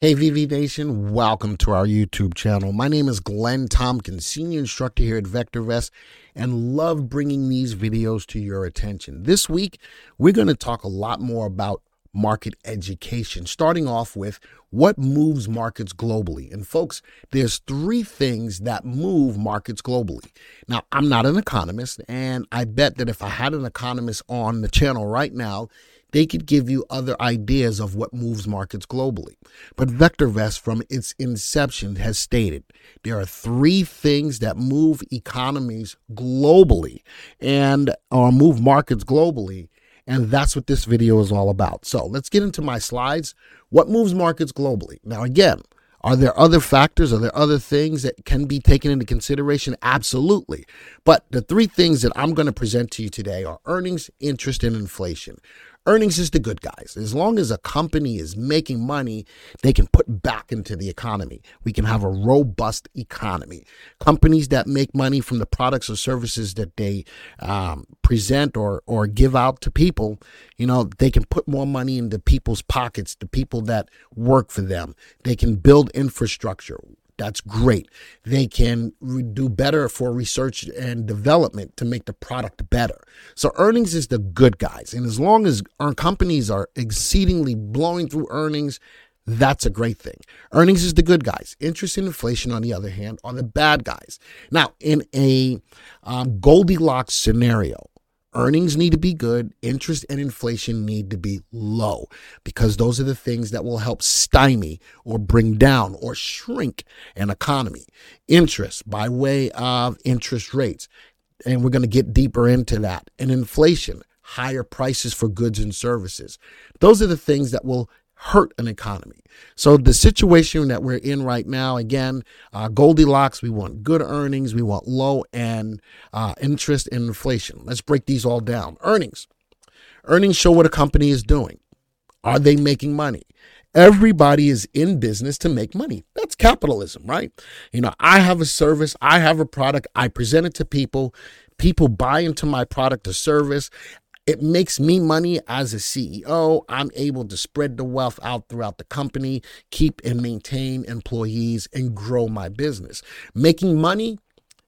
Hey, VV Nation, welcome to our YouTube channel. My name is Glenn Tompkins, Senior Instructor here at VectorVest, and love bringing these videos to your attention. This week, we're going to talk a lot more about market education, starting off with what moves markets globally. And folks, there's three things that move markets globally. Now, I'm not an economist, and I bet that if I had an economist on the channel right now, they could give you other ideas of what moves markets globally. But VectorVest, from its inception, has stated there are three things that move economies globally and or move markets globally. And that's what this video is all about. So let's get into my slides. What moves markets globally? Now, again, are there other factors? Are there other things that can be taken into consideration? Absolutely. But the three things that I'm going to present to you today are earnings, interest, and inflation. Earnings is the good guys. As long as a company is making money, they can put back into the economy. We can have a robust economy. Companies that make money from the products or services that they um, present or or give out to people, you know, they can put more money into people's pockets, the people that work for them. They can build infrastructure. That's great. They can do better for research and development to make the product better. So earnings is the good guys. And as long as our companies are exceedingly blowing through earnings, that's a great thing. Earnings is the good guys. Interest and inflation, on the other hand, are the bad guys. Now, in a um, Goldilocks scenario, Earnings need to be good, interest and inflation need to be low because those are the things that will help stymie or bring down or shrink an economy. Interest by way of interest rates, and we're going to get deeper into that, and inflation, higher prices for goods and services. Those are the things that will hurt an economy. So the situation that we're in right now, again, uh, Goldilocks, we want good earnings, we want low and uh, interest and inflation. Let's break these all down. Earnings. Earnings show what a company is doing. Are they making money? Everybody is in business to make money. That's capitalism, right? You know, I have a service, I have a product, I present it to people. People buy into my product or service, it makes me money as a CEO. I'm able to spread the wealth out throughout the company, keep and maintain employees, and grow my business. Making money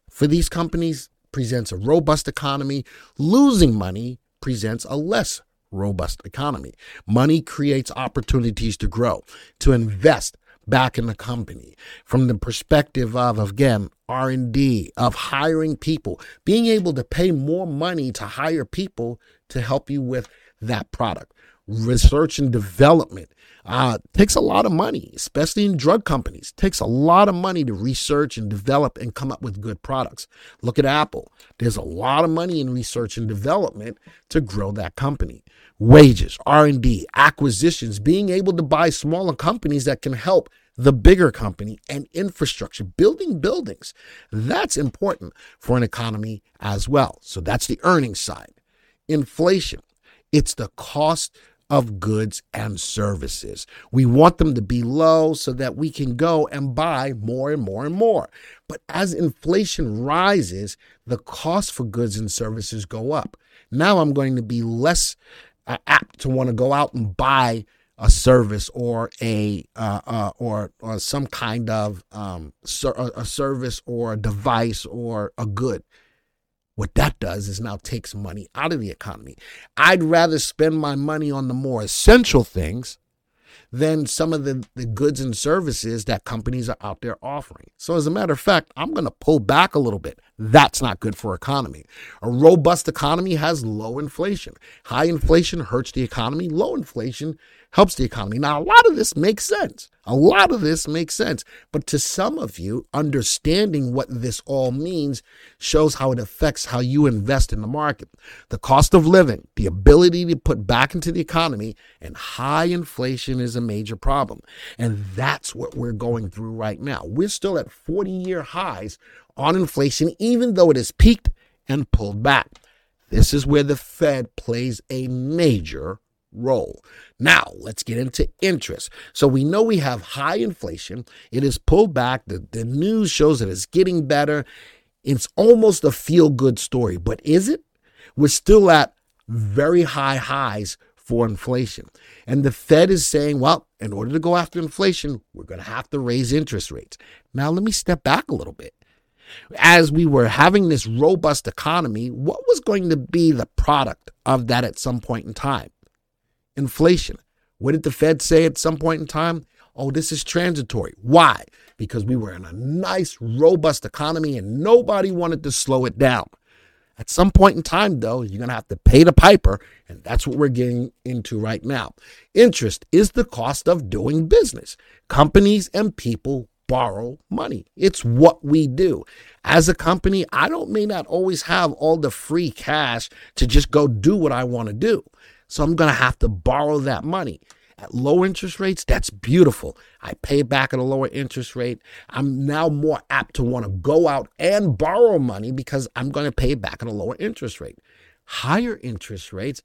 for these companies presents a robust economy. Losing money presents a less robust economy. Money creates opportunities to grow, to invest back in the company from the perspective of again r&d of hiring people being able to pay more money to hire people to help you with that product. Research and development uh, takes a lot of money, especially in drug companies. takes a lot of money to research and develop and come up with good products. Look at Apple. There's a lot of money in research and development to grow that company. Wages, R&D, acquisitions, being able to buy smaller companies that can help the bigger company and infrastructure, building buildings. That's important for an economy as well. So that's the earnings side inflation. It's the cost of goods and services. We want them to be low so that we can go and buy more and more and more. But as inflation rises, the cost for goods and services go up. Now I'm going to be less uh, apt to want to go out and buy a service or a uh, uh, or or some kind of um, ser- a service or a device or a good what that does is now takes money out of the economy. I'd rather spend my money on the more essential things than some of the, the goods and services that companies are out there offering. So, as a matter of fact, I'm going to pull back a little bit. That's not good for economy. A robust economy has low inflation. High inflation hurts the economy. Low inflation helps the economy. Now, a lot of this makes sense. A lot of this makes sense. But to some of you, understanding what this all means shows how it affects how you invest in the market. The cost of living, the ability to put back into the economy, and high inflation is a major problem. And that's what we're going through right now. We're still at 40 year highs on inflation, even though it has peaked and pulled back. This is where the Fed plays a major role. Now, let's get into interest. So we know we have high inflation. It is pulled back. The, the news shows that it's getting better. It's almost a feel good story, but is it? We're still at very high highs for inflation. And the Fed is saying, well, in order to go after inflation, we're going to have to raise interest rates. Now, let me step back a little bit. As we were having this robust economy, what was going to be the product of that at some point in time? Inflation. What did the Fed say at some point in time? Oh, this is transitory. Why? Because we were in a nice, robust economy and nobody wanted to slow it down. At some point in time, though, you're going to have to pay the piper, and that's what we're getting into right now. Interest is the cost of doing business. Companies and people borrow money. It's what we do. As a company, I don't may not always have all the free cash to just go do what I want to do. So I'm going to have to borrow that money at low interest rates, that's beautiful. I pay back at a lower interest rate. I'm now more apt to want to go out and borrow money because I'm going to pay back at a lower interest rate. Higher interest rates,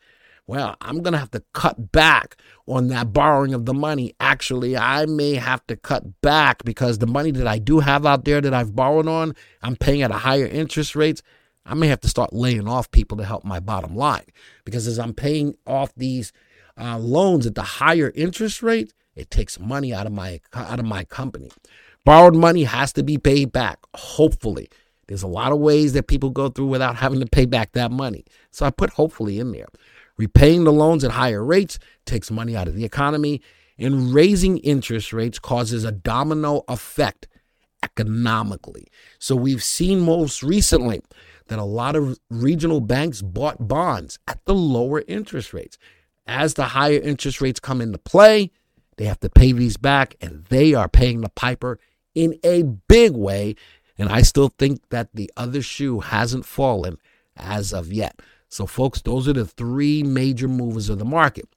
well, I'm going to have to cut back on that borrowing of the money. Actually, I may have to cut back because the money that I do have out there that I've borrowed on, I'm paying at a higher interest rates. I may have to start laying off people to help my bottom line because as I'm paying off these uh, loans at the higher interest rate, it takes money out of my out of my company. Borrowed money has to be paid back. Hopefully, there's a lot of ways that people go through without having to pay back that money. So I put hopefully in there. Repaying the loans at higher rates takes money out of the economy, and raising interest rates causes a domino effect economically. So we've seen most recently that a lot of regional banks bought bonds at the lower interest rates as the higher interest rates come into play, they have to pay these back, and they are paying the piper in a big way. And I still think that the other shoe hasn't fallen as of yet. So, folks, those are the three major movers of the market.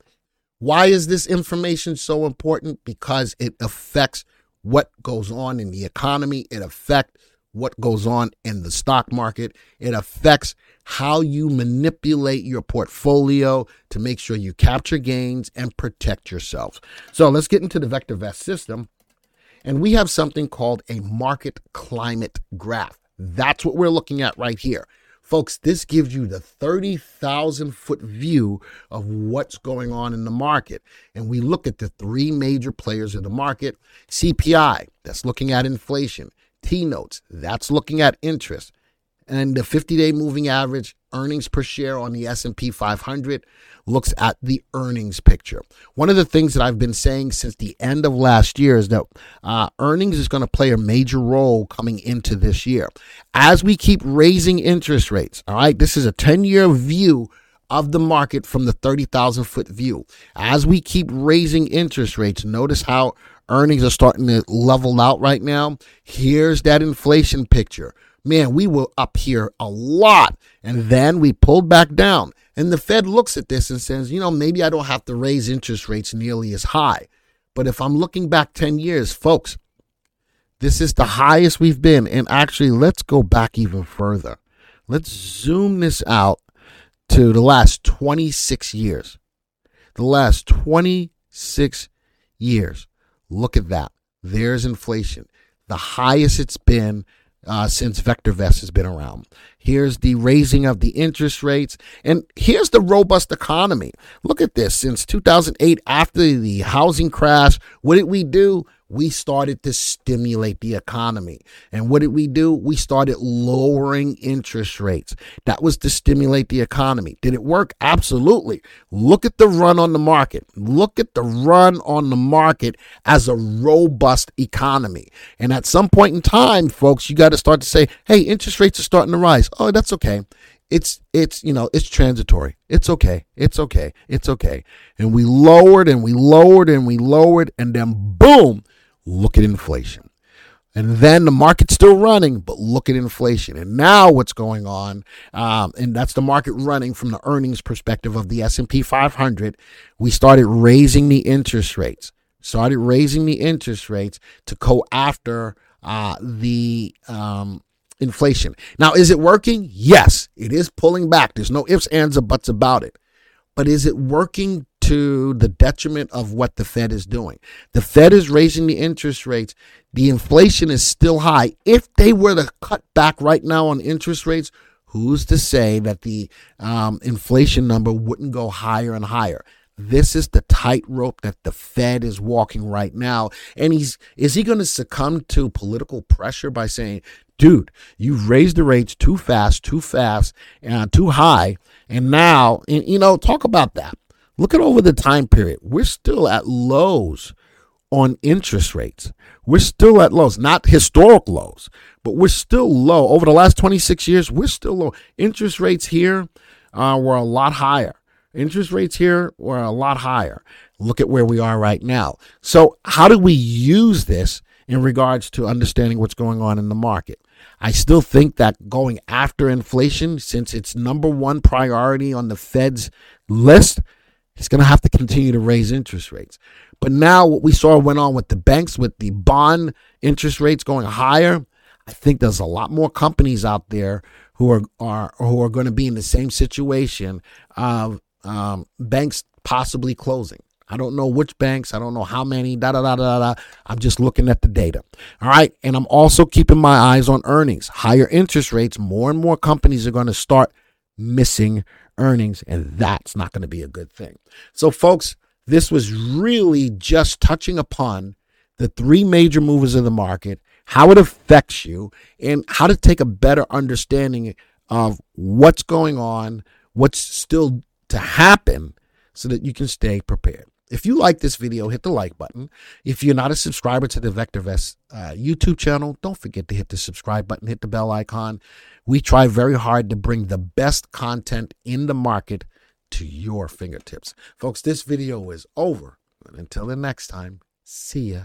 Why is this information so important? Because it affects what goes on in the economy. It affects what goes on in the stock market. It affects how you manipulate your portfolio to make sure you capture gains and protect yourself. So let's get into the VectorVest system. And we have something called a market climate graph. That's what we're looking at right here. Folks, this gives you the 30,000 foot view of what's going on in the market. And we look at the three major players of the market CPI, that's looking at inflation, T notes, that's looking at interest. And the 50-day moving average earnings per share on the S&P 500 looks at the earnings picture. One of the things that I've been saying since the end of last year is that uh, earnings is going to play a major role coming into this year. As we keep raising interest rates, all right, this is a 10-year view of the market from the 30,000 foot view. As we keep raising interest rates, notice how earnings are starting to level out right now. Here's that inflation picture. Man, we were up here a lot and then we pulled back down. And the Fed looks at this and says, you know, maybe I don't have to raise interest rates nearly as high. But if I'm looking back 10 years, folks, this is the highest we've been. And actually, let's go back even further. Let's zoom this out to the last 26 years. The last 26 years. Look at that. There's inflation, the highest it's been uh, since VectorVest has been around. Here's the raising of the interest rates, and here's the robust economy. Look at this. Since 2008, after the housing crash, what did we do? We started to stimulate the economy. And what did we do? We started lowering interest rates. That was to stimulate the economy. Did it work? Absolutely. Look at the run on the market. Look at the run on the market as a robust economy. And at some point in time, folks, you got to start to say, hey, interest rates are starting to rise. Oh, that's okay it's it's you know it's transitory it's okay it's okay it's okay and we lowered and we lowered and we lowered and then boom Look at inflation. And then the market's still running, but look at inflation. And now what's going on, um, and that's the market running from the earnings perspective of the S&P 500. We started raising the interest rates, started raising the interest rates to go after uh, the um, inflation. Now, is it working? Yes, it is pulling back. There's no ifs, ands, or buts about it. But is it working to the detriment of what the Fed is doing? The Fed is raising the interest rates. The inflation is still high. If they were to cut back right now on interest rates, who's to say that the um, inflation number wouldn't go higher and higher? This is the tightrope that the Fed is walking right now. And he's is he going to succumb to political pressure by saying, dude, you've raised the rates too fast, too fast, and too high. And now, and, you know, talk about that. Look at over the time period. We're still at lows on interest rates. We're still at lows, not historic lows, but we're still low. Over the last 26 years, we're still low. Interest rates here uh, were a lot higher. Interest rates here were a lot higher. Look at where we are right now. So, how do we use this in regards to understanding what's going on in the market? I still think that going after inflation, since it's number one priority on the Fed's list, it's going to have to continue to raise interest rates. But now, what we saw went on with the banks, with the bond interest rates going higher, I think there's a lot more companies out there who are, are who are going to be in the same situation of um, banks possibly closing. I don't know which banks. I don't know how many. Da da da da da. I'm just looking at the data. All right, and I'm also keeping my eyes on earnings. Higher interest rates. More and more companies are going to start missing earnings, and that's not going to be a good thing. So, folks, this was really just touching upon the three major movers of the market, how it affects you, and how to take a better understanding of what's going on, what's still to happen so that you can stay prepared. If you like this video, hit the like button. If you're not a subscriber to the VectorVest uh, YouTube channel, don't forget to hit the subscribe button, hit the bell icon. We try very hard to bring the best content in the market to your fingertips. Folks, this video is over. And until the next time, see ya.